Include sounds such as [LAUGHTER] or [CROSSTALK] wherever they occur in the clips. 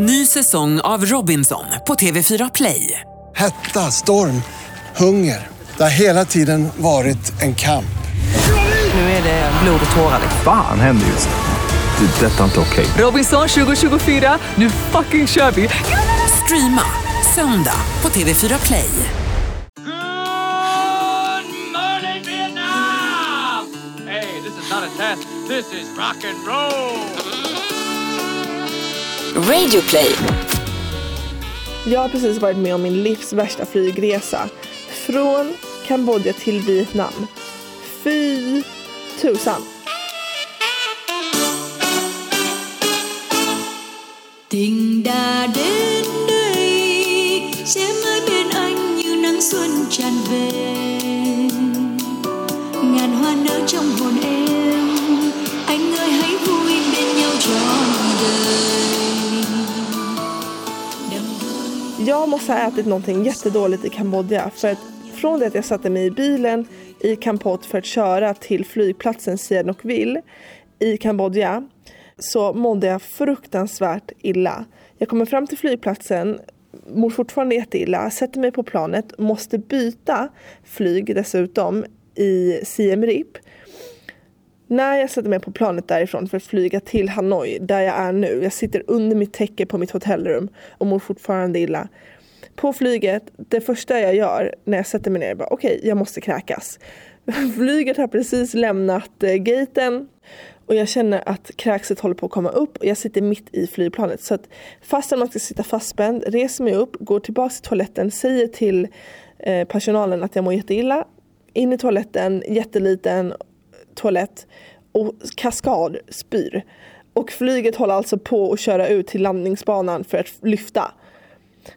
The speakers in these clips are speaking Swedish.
Ny säsong av Robinson på TV4 Play. Hetta, storm, hunger. Det har hela tiden varit en kamp. Nu är det blod och tårar. Fan händer just. Det. är Detta är inte okej. Robinson 2024, nu fucking kör vi! Streama söndag på TV4 Play. Good morning, Vietnam! Hey, this is not a test. This is rock and roll. Radioplay. Jag har precis varit med om min livs värsta flygresa. Från Kambodja till Vietnam. Fy tusan. tình đã đến đây sẽ mãi bên anh như nắng xuân tràn về Jag måste ha ätit någonting jättedåligt i Kambodja för att från det att jag satte mig i bilen i Kampot för att köra till flygplatsen Sihanoukville i Kambodja så mådde jag fruktansvärt illa. Jag kommer fram till flygplatsen, mår fortfarande jätteilla, sätter mig på planet, måste byta flyg dessutom i Siem Reap. När jag sätter mig på planet därifrån för att flyga till Hanoi, där jag är nu, jag sitter under mitt täcke på mitt hotellrum och mår fortfarande illa. På flyget, det första jag gör när jag sätter mig ner är bara okej, okay, jag måste kräkas. [LAUGHS] Flyget har precis lämnat eh, gaten och jag känner att kräkset håller på att komma upp och jag sitter mitt i flygplanet. Så att fastän man ska sitta fastspänd, reser mig upp, går tillbaka till toaletten, säger till eh, personalen att jag mår jätteilla. In i toaletten, jätteliten toalett och kaskad spyr. Och flyget håller alltså på att köra ut till landningsbanan för att lyfta.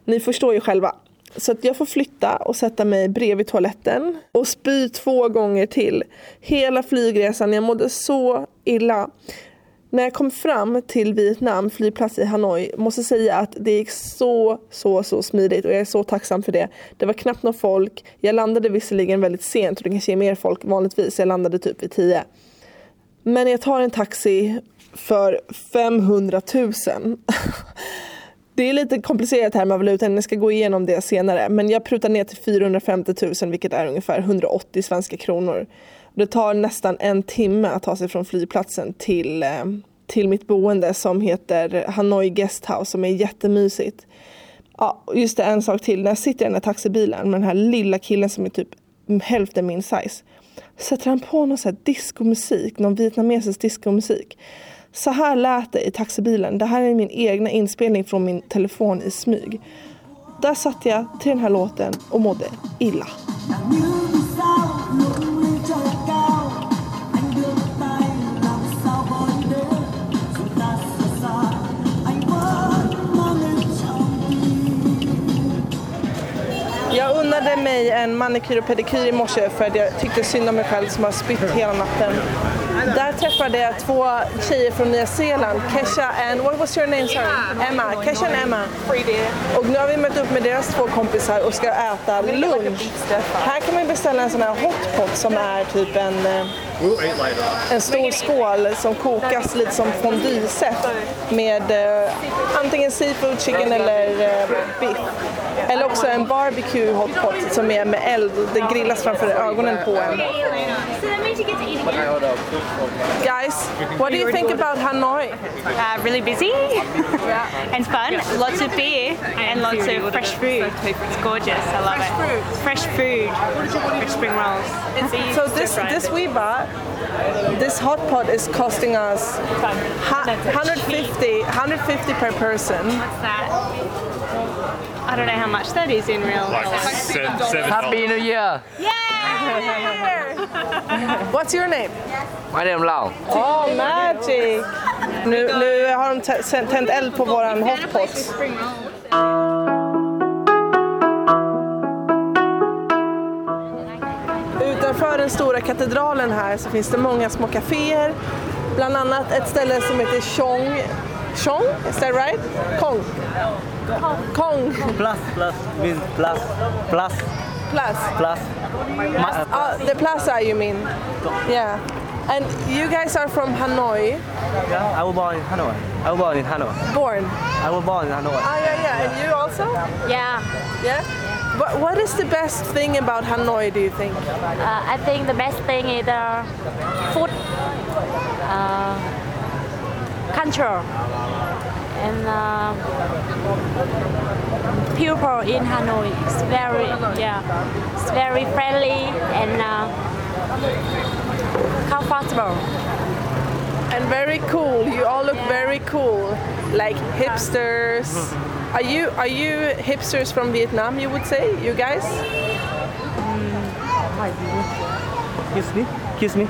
Ni förstår ju själva. Så att jag får flytta och sätta mig bredvid toaletten och spy två gånger till. Hela flygresan, jag mådde så illa. När jag kom fram till Vietnam, flygplats i Hanoi, måste säga att det gick så, så, så smidigt och jag är så tacksam för det. Det var knappt någon folk. Jag landade visserligen väldigt sent och det kanske är mer folk vanligtvis. Jag landade typ vid 10. Men jag tar en taxi för 500 000. [LAUGHS] Det är lite komplicerat här med valutan, jag ska gå igenom det senare. Men jag prutar ner till 450 000 vilket är ungefär 180 svenska kronor. Det tar nästan en timme att ta sig från flygplatsen till, eh, till mitt boende som heter Hanoi Guesthouse som är jättemysigt. Ja, just det, en sak till. När jag sitter i den här taxibilen med den här lilla killen som är typ hälften min size. Sätter han på någon sån här diskomusik, någon vietnamesisk diskomusik. Så här lät det i taxibilen. Det här är min egna inspelning från min telefon i smyg. Där satt jag till den här låten och mådde illa. Unnade mig en manikyr och pedikyr i morse för att jag tyckte synd om mig själv som har spytt hela natten. Där träffade jag två tjejer från Nya Zeeland, Kesha and what was your name? Sorry? Emma. Kesha and Emma. Och nu har vi mött upp med deras två kompisar och ska äta lunch. Här kan man beställa en sån här hotpot som är typ en, eh, en stor skål som kokas lite som fondyset med eh, antingen seafood chicken eller eh, biff. Eller också en barbecue hotpot som är med eld, det grillas framför ögonen på en. Guys, what do you think about Hanoi? Uh, really busy and fun. Lots of beer and lots of fresh food. It's gorgeous. I love it. Fresh food. Fresh spring rolls. So this this we bought, this hot pot is costing us 150 150 per person. What's that. I don't know how much that is in real life. Happy New Year! Yeah! [LAUGHS] What's your name? My name Lau. Oh, magic! Nu, nu har de tänt eld på våran hot pot. Spring rolls. Utanför den stora katedralen här så finns det många små kaféer. Bland annat ett ställe som heter Chong. Chong? Is that right? Kong? Kong Plus, plus, means plus, plus, Plus. plus. Ma- Uh, the plaza you mean? Yeah. And you guys are from Hanoi. yeah, I will buy Hanoi. I was born in Hanoi. Born. I was born in Hanoi. Ah, yeah, yeah. And you also? Yeah. Yeah. What, what is the best thing about Hanoi, do you think? Uh, I think the best thing is the food uh, culture and uh, people in Hanoi. It's very yeah, it's very friendly and uh, comfortable. And very cool. You all look very cool, like hipsters. Are you are you hipsters from Vietnam? You would say, you guys? Kiss me. Kiss me.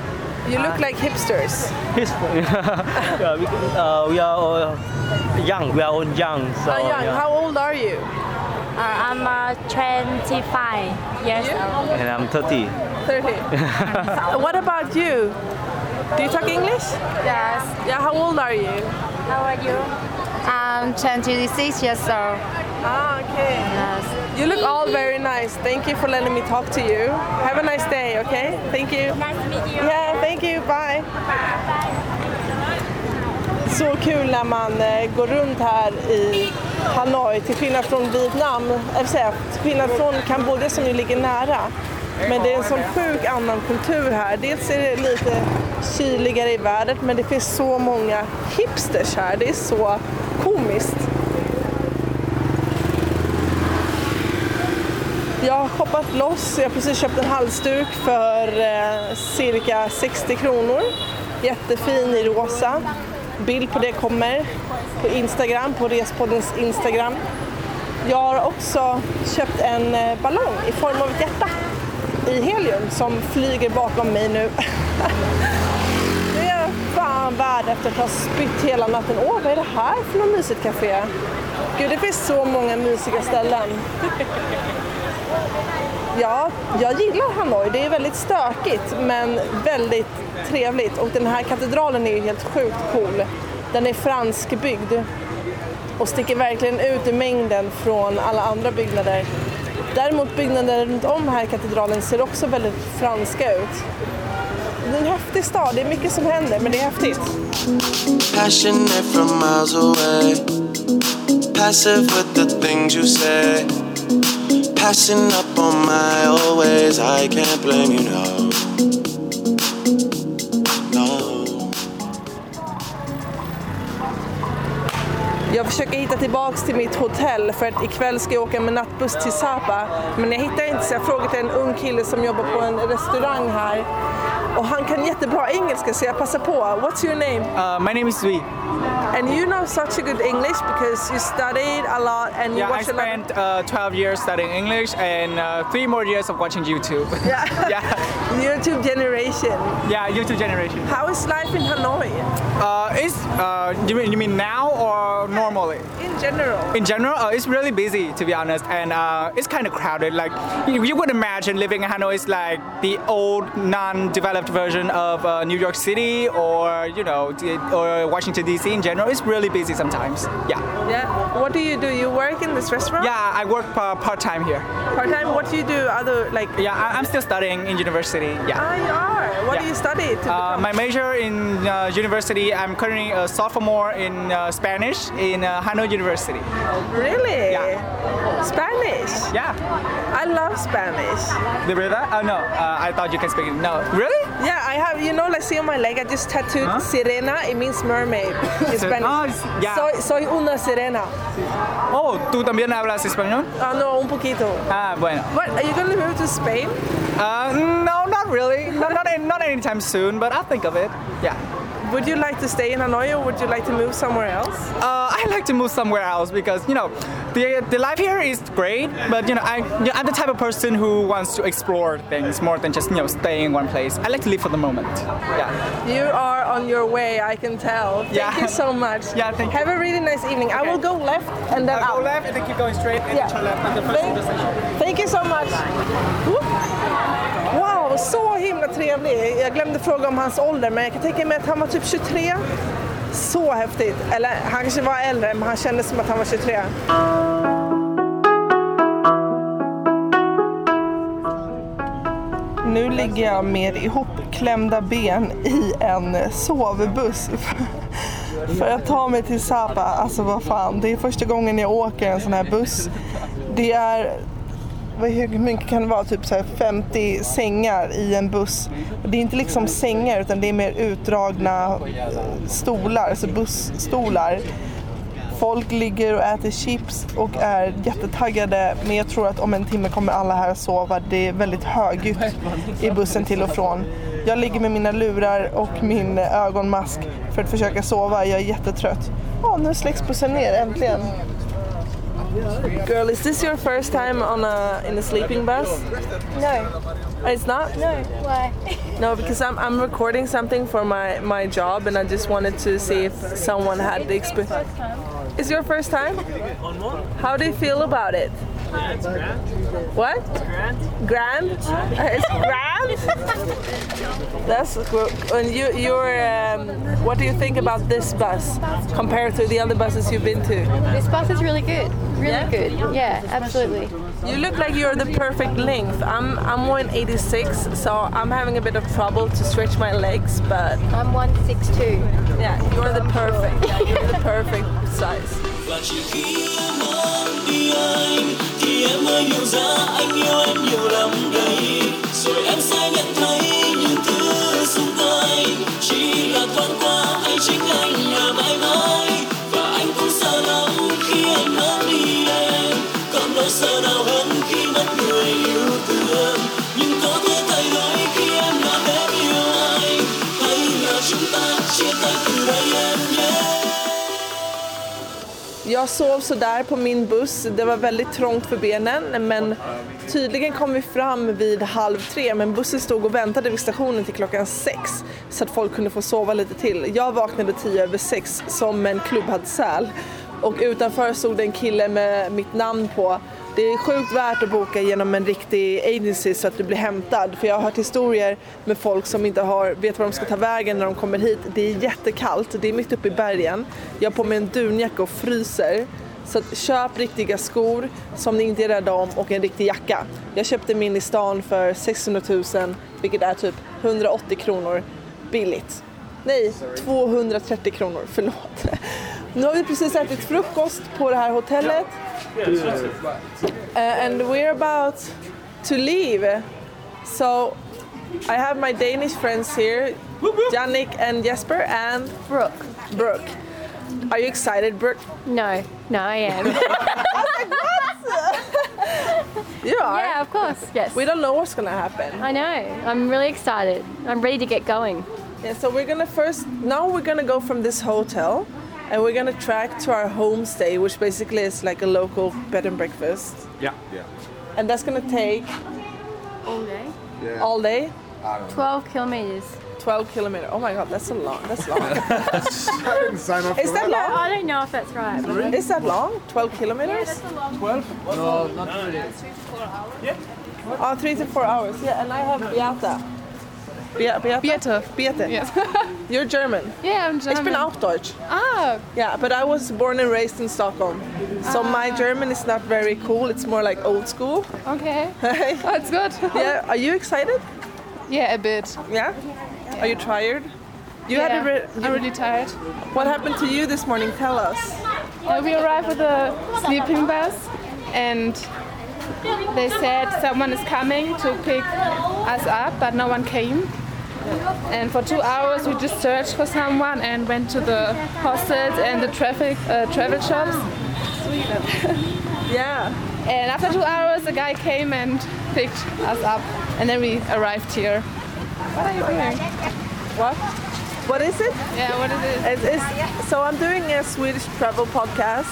You look like hipsters. Kiss me. [LAUGHS] yeah, we, uh, we are all young. We are all young. So, Ah, young. yeah. How old are you? Uh, I'm uh, 25 years You? old. And I'm 30. 30. what about you? Do you talk English? Yes. Yeah, how old are you? How are you? I'm 26 years old. Ah, okay. Yes. You look all very nice. Thank you for letting me talk to you. Have a nice day, okay? Thank you. Nice to meet you. Yeah, thank you. Bye. Så kul när man eh, går runt här i Hanoi, till skillnad från Vietnam, säga, till skillnad från Kambodja som ju ligger nära. Men det är en sån sjuk annan kultur här. Dels är det lite kyligare i vädret, men det finns så många hipsters här. Det är så komiskt. Jag har shoppat loss. Jag har precis köpt en halsduk för eh, cirka 60 kronor. Jättefin i rosa. Bild på det kommer på Instagram, på Respoddens Instagram. Jag har också köpt en eh, ballong i form av ett hjärta i helium som flyger bakom mig nu. [LAUGHS] det är jag fan värd efter att ha spytt hela natten. Åh, vad är det här för något mysigt café? Gud, det finns så många mysiga ställen. Ja, jag gillar Hanoi. Det är väldigt stökigt men väldigt trevligt. Och den här katedralen är ju helt sjukt cool. Den är franskbyggd och sticker verkligen ut i mängden från alla andra byggnader. Däremot byggnader runt om här i katedralen ser också väldigt franska ut. Det är en häftig stad. Det är mycket som händer men det är häftigt. Passionate from miles away. Passive with the things you say. Passing up on my always. I can't blame you, no. Jag försöker hitta tillbaks till mitt hotell för att ikväll ska jag åka med nattbuss till Sapa. Men jag hittar inte så jag frågade en ung kille som jobbar på en restaurang här. Och han kan jättebra engelska så jag passar på. What's your name? Uh, my name is Zui. And you know such a good English because you studied a lot and you Yeah, I watch a lot. spent uh, 12 years studying English and uh, three more years of watching YouTube. [LAUGHS] Yeah. [LAUGHS] yeah, YouTube generation. yeah, YouTube generation. How is life in Hanoi? Uh, it's uh, you mean you mean now or normally? In general. In general, uh, it's really busy to be honest, and uh, it's kind of crowded. Like you, you would imagine, living in Hanoi is like the old, non-developed version of uh, New York City or you know, or Washington D.C. in general. It's really busy sometimes. Yeah, Yeah. What do you do? You work in this restaurant? yeah. I work uh, part time here. Part time. What do you do? Other like? Yeah, I- I'm still studying in university. Yeah. Ah, you are. What do you study? Uh, my major in uh, university, I'm currently a sophomore in uh, Spanish in uh, Hanoi University. Really? Yeah. Spanish? Yeah. I love Spanish. The river? Oh no, uh, I thought you can speak it. No, really? Yeah, I have, you know, like see on my leg, I just tattooed Huh? Sirena. It means mermaid in [LAUGHS] Spanish. It's- yeah. Soy, soy una sirena. Oh, ¿tú también hablas español? Ah, no, un poquito. Ah, bueno. What, are you going to move to Spain? Uh, no, not really. Not, not, not anytime soon, but I'll think of it. Yeah. Would you like to stay in Hanoi or would you like to move somewhere else? Uh, [LAUGHS] I like to move somewhere else because you know, the the life here is great, but you know, I you know, I'm the type of person who wants to explore things more than just you know staying in one place. I like to live for the moment. Yeah. You are on your way, I can tell. Thank Yeah. you so much. [LAUGHS] Yeah, thank you. Have a really nice evening. I will go left and then I'll out. go left and then keep going straight and Yeah. turn left at the first Thank, intersection. thank you so much. Så himla trevlig. Jag glömde fråga om hans ålder, men jag kan tänka mig att han var typ 23. Så häftigt. Eller han kanske var äldre, men han kändes som att han var 23. Nu ligger jag med ihopklämda ben i en sovbuss. [LAUGHS] För att ta mig till Sapa, alltså vad fan, det är första gången jag åker en sån här buss. Det är, hur mycket kan det vara, typ så här 50 sängar i en buss. Det är inte liksom sängar utan det är mer utdragna eh, stolar, alltså busstolar. Folk ligger och äter chips och är jättetaggade men jag tror att om en timme kommer alla här att sova. Det är väldigt högljutt i bussen till och från. Jag ligger med mina lurar och min ögonmask för att försöka sova. Jag är jättetrött. Ja, nu släcks bussen ner äntligen. Girl, is this your first time on a in a sleeping bus? No. Oh, it's not? No. Why? [LAUGHS] No, because I'm, I'm recording something for my, my job and I just wanted to see if someone had the experience. It's your first time? How do you feel about it? What? Grand. Uh, it's grand. [LAUGHS] That's. And you, you're. Um, what do you think about this bus compared to the other buses you've been to? This bus is really good. Really good. Yeah, absolutely. You look like you're the perfect length. I'm I'm 186, so I'm having a bit of trouble to stretch my legs, but I'm 162. Yeah, you're the perfect. Yeah, you're the [LAUGHS] perfect size. Và chỉ khi em mất đi anh, thì em mới hiểu ra anh yêu em nhiều lắm đấy. rồi em sẽ nhận thấy những thứ xung quanh, chỉ là thoáng qua hay chính anh là Jag sov sådär på min buss. Det var väldigt trångt för benen men tydligen kom vi fram vid halv tre men bussen stod och väntade vid stationen till klockan sex så att folk kunde få sova lite till. Jag vaknade tio över sex som en klubbad säl och utanför stod det en kille med mitt namn på. Det är sjukt värt att boka genom en riktig agency så att du blir hämtad. För jag har hört historier med folk som inte har, vet var de ska ta vägen när de kommer hit. Det är jättekallt, det är mitt uppe i bergen. Jag har på mig en dunjacka och fryser. Så att köp riktiga skor som ni inte är rädda om och en riktig jacka. Jag köpte min i stan för 600 000 vilket är typ 180 kronor billigt. Nej, 230 kronor, förlåt. Nu har vi precis ätit frukost på det här hotellet. Uh, and we're about to leave. So I have my Danish friends here, Jannik and Jesper and Brooke. Brooke. Are you excited, Brooke? No, no, I am. [LAUGHS] You are? Yeah, of course. Yes. We don't know what's gonna happen. I know. I'm really excited. I'm ready to get going. Yeah, so we're gonna first, now we're gonna go from this hotel and we're gonna track to our homestay, which basically is like a local bed and breakfast. Yeah. Yeah. And that's gonna take All day. Yeah. all day. 12 kilometers. 12 kilometers. Oh my god, that's a long. That's long. [LAUGHS] I didn't sign up Is for that that. long? I don't know if that's right. but- Is that long? 12 kilometers? 12? No, not really. Oh, three to four hours. Yeah, and I have Beata. Be-? Beate. Beate. Yes. [LAUGHS] You're German. Yeah, I'm German. Ich bin auch Deutsch. Ah, Yeah, but I was born and raised in Stockholm. So my German is not very cool. It's more like old school. okay. [LAUGHS] That's good. [LAUGHS] yeah, are you excited? Yeah, a bit. Yeah? Are you tired? You yeah, had a re- I'm really tired. What happened to you this morning? Tell us. Uh, we arrived with a sleeping bus, and they said someone is coming to pick us up, but no one came. And for two hours, we just searched for someone and went to the hostels and the traffic uh, travel shops. yeah. And after two hours, a guy came and picked us up, and then we arrived here. What are you doing? What? What is it? Yeah, what is it? It's, it's, so I'm doing a Swedish travel podcast.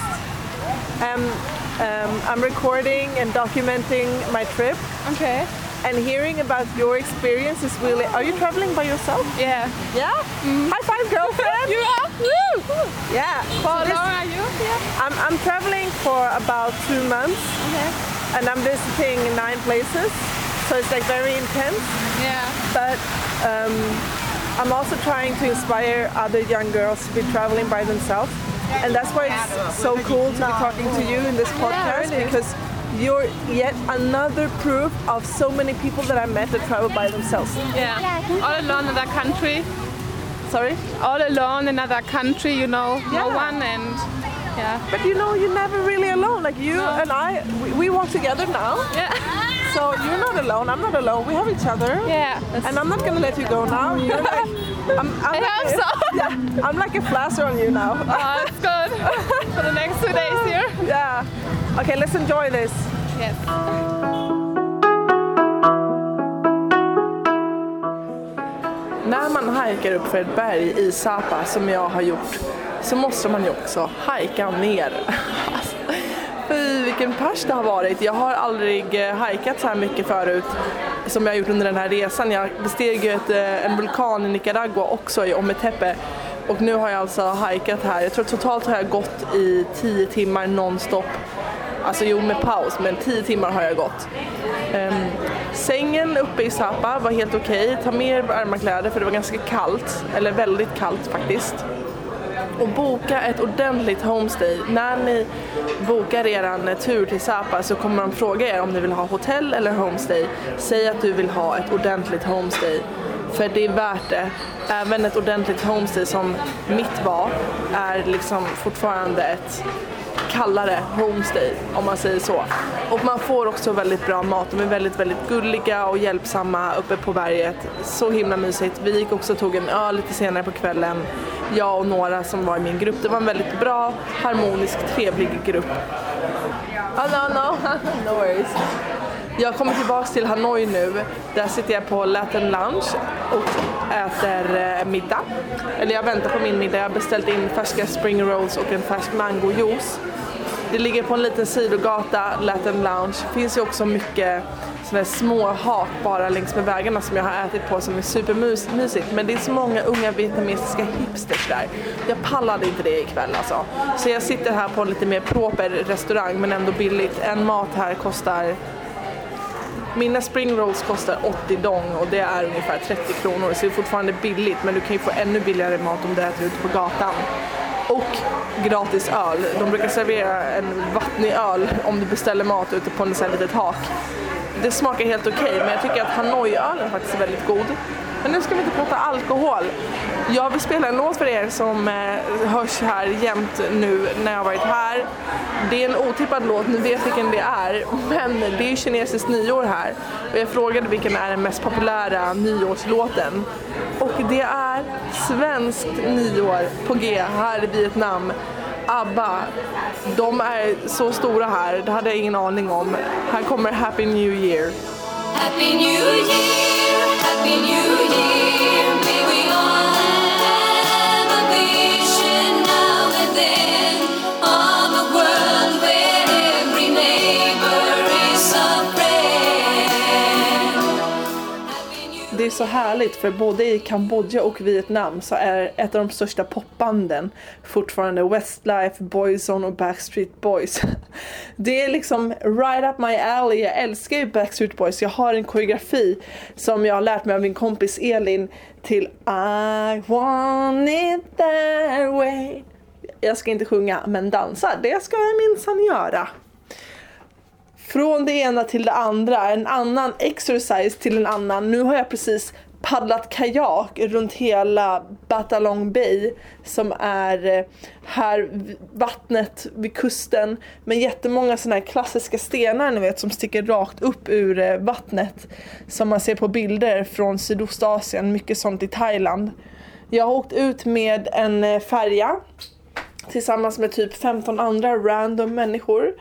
Um, um, I'm recording and documenting my trip. Okay. And hearing about your experience is really. Are you traveling by yourself? Yeah. Yeah. High five, girlfriend. [LAUGHS] you are. Woo! Yeah. How So this- long are you here? I'm, I'm traveling for about two months. Okay. And I'm visiting nine places. So it's like very intense. Yeah. But um, I'm also trying to inspire other young girls to be traveling by themselves. And that's why it's so cool to be talking to you in this podcast because you're yet another proof of so many people that I met that travel by themselves. Yeah. All alone in that country. Sorry? All alone in another country, you know, no one and yeah. But you know, you're never really alone. Like you and I, we, we walk together now. Yeah. So you're not alone. I'm not alone. We have each other. Yeah. And I'm not gonna let you go now. You're [LAUGHS] like, I'm, I'm I like hope a, so. Yeah, I'm like a flasher on you now. Oh, it's good for the next two days [LAUGHS] here. Yeah. Okay, let's enjoy this. Yes. När man hajkar upp för ett berg i Sapa som jag har gjort så måste man ju också hajka ner. [LAUGHS] Fy vilken pers det har varit. Jag har aldrig eh, hajkat så här mycket förut som jag har gjort under den här resan. Jag besteg ju ett, eh, en vulkan i Nicaragua också i Ometepe och nu har jag alltså hajkat här. Jag tror totalt har jag gått i 10 timmar nonstop. Alltså jo med paus men 10 timmar har jag gått. Um, sängen uppe i Sapa var helt okej. Ta med er varma kläder för det var ganska kallt, eller väldigt kallt faktiskt. Och boka ett ordentligt homestay. När ni bokar er tur till Sapa så kommer de fråga er om ni vill ha hotell eller homestay. Säg att du vill ha ett ordentligt homestay. För det är värt det. Även ett ordentligt homestay som mitt var är liksom fortfarande ett kallare homestay om man säger så. Och man får också väldigt bra mat. De är väldigt, väldigt gulliga och hjälpsamma uppe på berget. Så himla mysigt. Vi gick också och tog en öl lite senare på kvällen. Jag och några som var i min grupp. Det var en väldigt bra, harmonisk, trevlig grupp. Oh, no, no. no worries. Jag kommer tillbaks till Hanoi nu. Där sitter jag på Latin Lounge och äter eh, middag. Eller jag väntar på min middag. Jag har beställt in färska spring rolls och en färsk mangojuice. Det ligger på en liten sidogata, Latin Lounge. Det finns ju också mycket sådana här små hak bara längs med vägarna som jag har ätit på som är supermysigt. Men det är så många unga vietnamesiska hipsters där. Jag pallade inte det ikväll alltså. Så jag sitter här på en lite mer proper restaurang men ändå billigt. En mat här kostar mina spring rolls kostar 80 dong och det är ungefär 30 kronor så det är fortfarande billigt men du kan ju få ännu billigare mat om du äter ute på gatan. Och gratis öl. De brukar servera en vattnig öl om du beställer mat ute på en sån här litet hak. Det smakar helt okej men jag tycker att Hanoi-ölen faktiskt är väldigt god. Men nu ska vi inte prata alkohol. Jag vill spela en låt för er som eh, hörs här jämt nu när jag varit här. Det är en otippad låt, ni vet vilken det är. Men det är ju kinesiskt nyår här. Och jag frågade vilken är den mest populära nyårslåten. Och det är svenskt nyår på G här i Vietnam. ABBA, de är så stora här, det hade jag ingen aning om. Här kommer Happy New Year. Happy New Year, Happy New Year. May we all så härligt för både i Kambodja och Vietnam så är ett av de största popbanden fortfarande Westlife, Boyzone och Backstreet Boys. [LAUGHS] Det är liksom right up my alley. Jag älskar ju Backstreet Boys. Jag har en koreografi som jag har lärt mig av min kompis Elin till I want it that way. Jag ska inte sjunga men dansa, det ska jag minsann göra. Från det ena till det andra, en annan exercise till en annan. Nu har jag precis paddlat kajak runt hela Batalong Bay som är eh, här vattnet vid kusten med jättemånga sådana här klassiska stenar ni vet som sticker rakt upp ur eh, vattnet som man ser på bilder från Sydostasien, mycket sånt i Thailand. Jag har åkt ut med en eh, färja tillsammans med typ 15 andra random människor.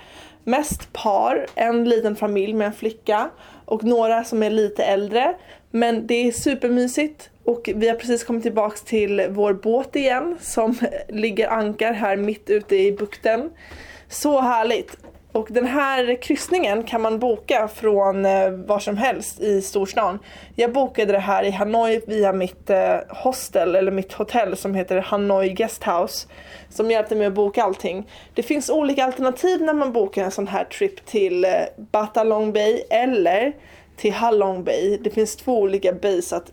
Mest par, en liten familj med en flicka och några som är lite äldre. Men det är supermysigt och vi har precis kommit tillbaks till vår båt igen som [LAUGHS] ligger ankar här mitt ute i bukten. Så härligt! Och den här kryssningen kan man boka från eh, var som helst i storstan. Jag bokade det här i Hanoi via mitt eh, hostel eller mitt hotell som heter Hanoi Guesthouse som hjälpte mig att boka allting. Det finns olika alternativ när man bokar en sån här trip till eh, Batalong Bay eller till Halong Bay. Det finns två olika bays att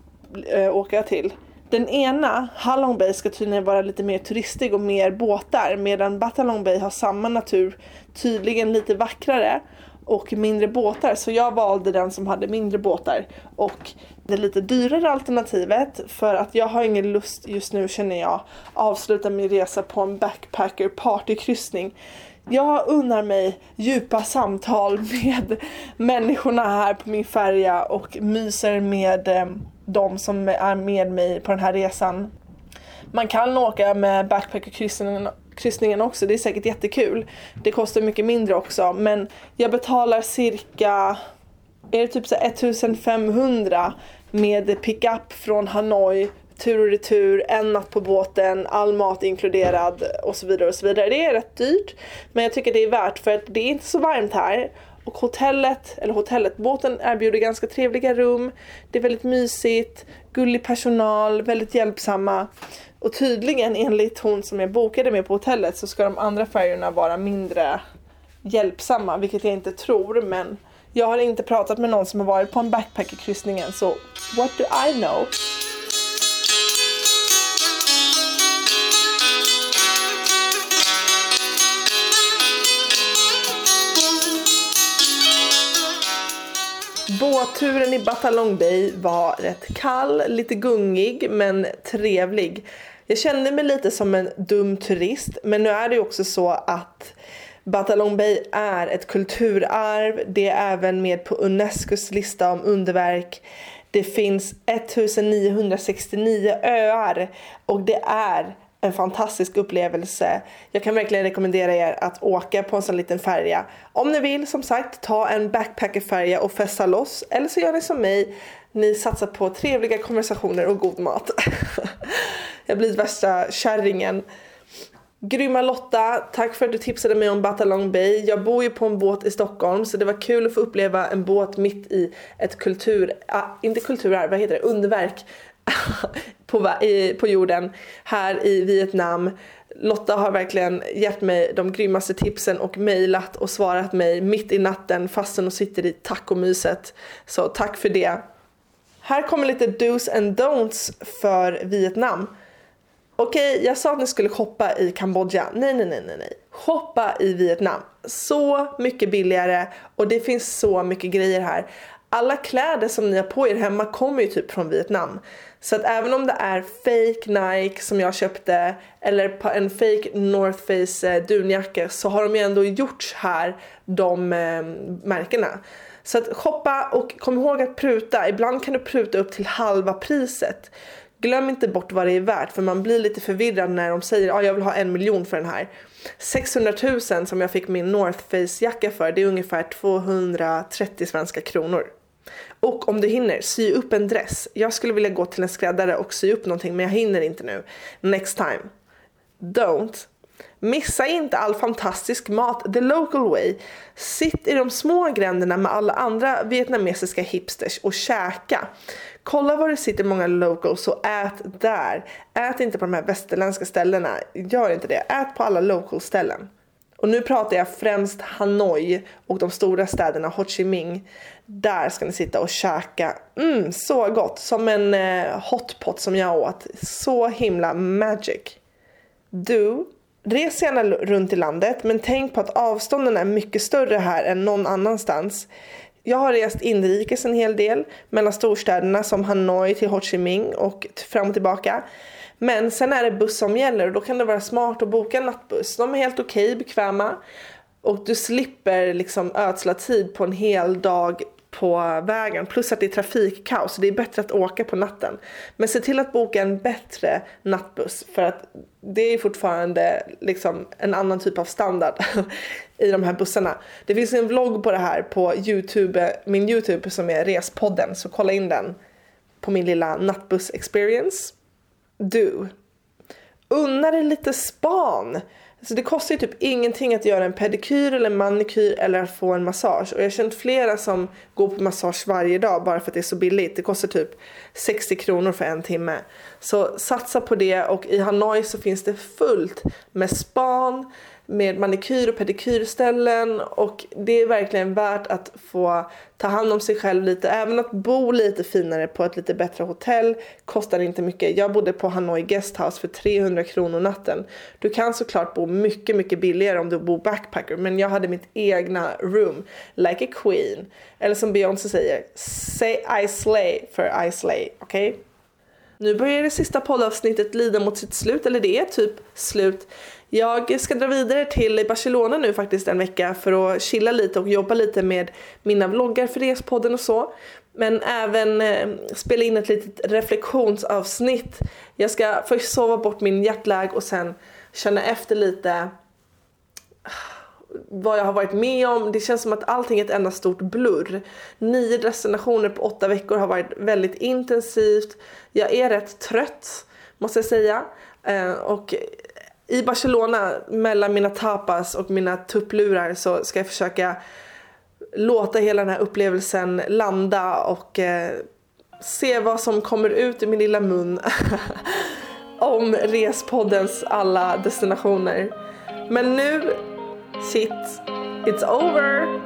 åka till. Den ena, Halong Bay, ska tydligen vara lite mer turistig och mer båtar medan Batalong Bay har samma natur, tydligen lite vackrare. och mindre båtar så jag valde den som hade mindre båtar och det lite dyrare alternativet för att jag har ingen lust just nu känner jag avsluta min resa på en backpacker partykryssning. Jag unnar mig djupa samtal [LAUGHS] med människorna här på min färja och myser med eh, de som är med mig på den här resan. Man kan åka med backpackerkryssningen kryssningen också, det är säkert jättekul. Det kostar mycket mindre också men jag betalar cirka är det typ så 1500 med pickup från Hanoi, tur och retur, en natt på båten, all mat inkluderad och så vidare och så vidare. Det är rätt dyrt men jag tycker det är värt för att det är inte så varmt här och hotellet, eller hotellet, båten erbjuder ganska trevliga rum. Det är väldigt mysigt, gullig personal, väldigt hjälpsamma. Och tydligen enligt hon som jag bokade med på hotellet så ska de andra färjorna vara mindre hjälpsamma, vilket jag inte tror men jag har inte pratat med någon som har varit på en backpackerkryssning än så what do I know? Båtturen i Batalong Bay var rätt kall, lite gungig men trevlig. Jag kände mig lite som en dum turist men nu är det ju också så att Batalong Bay är ett kulturarv. Det är även med på Unescos lista om underverk. Det finns 1969 öar och det är en fantastisk upplevelse. Jag kan verkligen rekommendera er att åka på en sån liten färja. Om ni vill som sagt ta en backpackerfärja och festa loss eller så gör ni som mig. Ni satsar på trevliga konversationer och god mat. [LAUGHS] Jag blir värsta kärringen. Grymma Lotta, tack för att du tipsade mig om Batalong Bay. Jag bor ju på en båt i Stockholm så det var kul att få uppleva en båt mitt i ett kultur, ah, inte kulturarv, vad heter det, underverk på, i, på jorden här i Vietnam. Lotta har verkligen gett mig de grymmaste tipsen och mejlat och svarat mig mitt i natten fastän hon sitter i tacomyset. Så tack för det. Här kommer lite dos and don'ts för Vietnam. Okej, jag sa att ni skulle shoppa i Kambodja. Nej, nej, nej, nej, nej. Shoppa i Vietnam. Så mycket billigare och det finns så mycket grejer här. Alla kläder som ni har på er hemma kommer ju typ från Vietnam. Så att även om det är fake Nike som jag köpte eller en fake North Face eh, dunjacka så har de ju ändå gjorts här, de eh, märkena. Så att shoppa och kom ihåg att pruta. Ibland kan du pruta upp till halva priset. Glöm inte bort vad det är värt för man blir lite förvirrad när de säger att ah, jag vill ha en miljon för den här. 600 000 som jag fick min North Face jacka för det är ungefär 230 svenska kronor. Och om du hinner, sy upp en dress. Jag skulle vilja gå till en skräddare och sy upp någonting men jag hinner inte nu. Next time. Don't. Missa inte all fantastisk mat the local way. Sitt i de små gränderna med alla andra vietnamesiska hipsters och käka. Kolla var det sitter många locals och ät där. Ät inte på de här västerländska ställena. Gör inte det. Ät på alla local ställen. Och nu pratar jag främst Hanoi och de stora städerna Ho Chi Minh. Där ska ni sitta och käka. Mm, så gott. Som en eh, hotpot som jag åt. Så himla magic. Du, res gärna runt i landet men tänk på att avstånden är mycket större här än någon annanstans. Jag har rest inrikes en hel del mellan storstäderna som Hanoi till Ho Chi Minh och fram och tillbaka. Men sen är det buss som gäller och då kan det vara smart att boka en nattbuss. De är helt okej, bekväma. Och du slipper liksom ödsla tid på en hel dag på vägen. Plus att det är trafikkaos så det är bättre att åka på natten. Men se till att boka en bättre nattbuss för att det är fortfarande liksom en annan typ av standard [LAUGHS] i de här bussarna. Det finns en vlogg på det här på Youtube, min Youtube som är Respodden så kolla in den på min lilla nattbuss experience. Du, unna dig lite span. Alltså det kostar ju typ ingenting att göra en pedikyr eller manikyr eller att få en massage. Och jag har känt flera som går på massage varje dag bara för att det är så billigt. Det kostar typ 60 kronor för en timme. Så satsa på det och i Hanoi så finns det fullt med span, med manikyr och pedikyrställen och det är verkligen värt att få ta hand om sig själv lite. Även att bo lite finare på ett lite bättre hotell kostar inte mycket. Jag bodde på Hanoi Guesthouse för 300 kronor natten. Du kan såklart bo mycket, mycket billigare om du bor backpacker men jag hade mitt egna room, like a queen. Eller som Beyoncé säger, say I slay för I slay, okej? Okay? Nu börjar det sista poddavsnittet lida mot sitt slut, eller det är typ slut. Jag ska dra vidare till Barcelona nu faktiskt en vecka för att chilla lite och jobba lite med mina vloggar för Respodden och så. Men även eh, spela in ett litet reflektionsavsnitt. Jag ska först sova bort min jetlag och sen känna efter lite ah, vad jag har varit med om. Det känns som att allting är ett enda stort blurr. Nio destinationer på åtta veckor har varit väldigt intensivt. Jag är rätt trött måste jag säga. Eh, och i Barcelona mellan mina tapas och mina tupplurar så ska jag försöka låta hela den här upplevelsen landa och eh, se vad som kommer ut ur min lilla mun [LAUGHS] om Respoddens alla destinationer. Men nu, shit, it's over!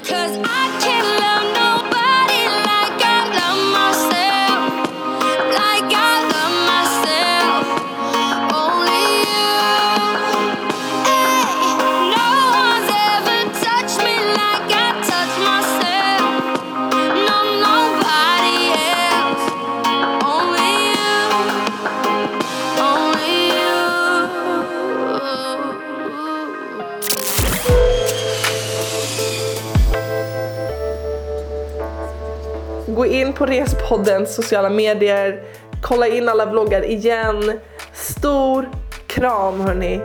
På Respoddens sociala medier, kolla in alla vloggar igen. Stor kram hörni!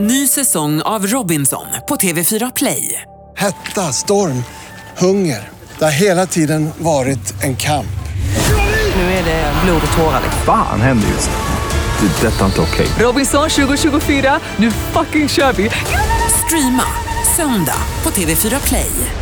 Ny säsong av Robinson på TV4 Play. Hetta, storm, hunger. Det har hela tiden varit en kamp. Nu är det blod och tårar. Fan händer just nu. Det. är Detta är inte okej. Robinson 2024, nu fucking kör vi! Streama söndag på TV4 Play.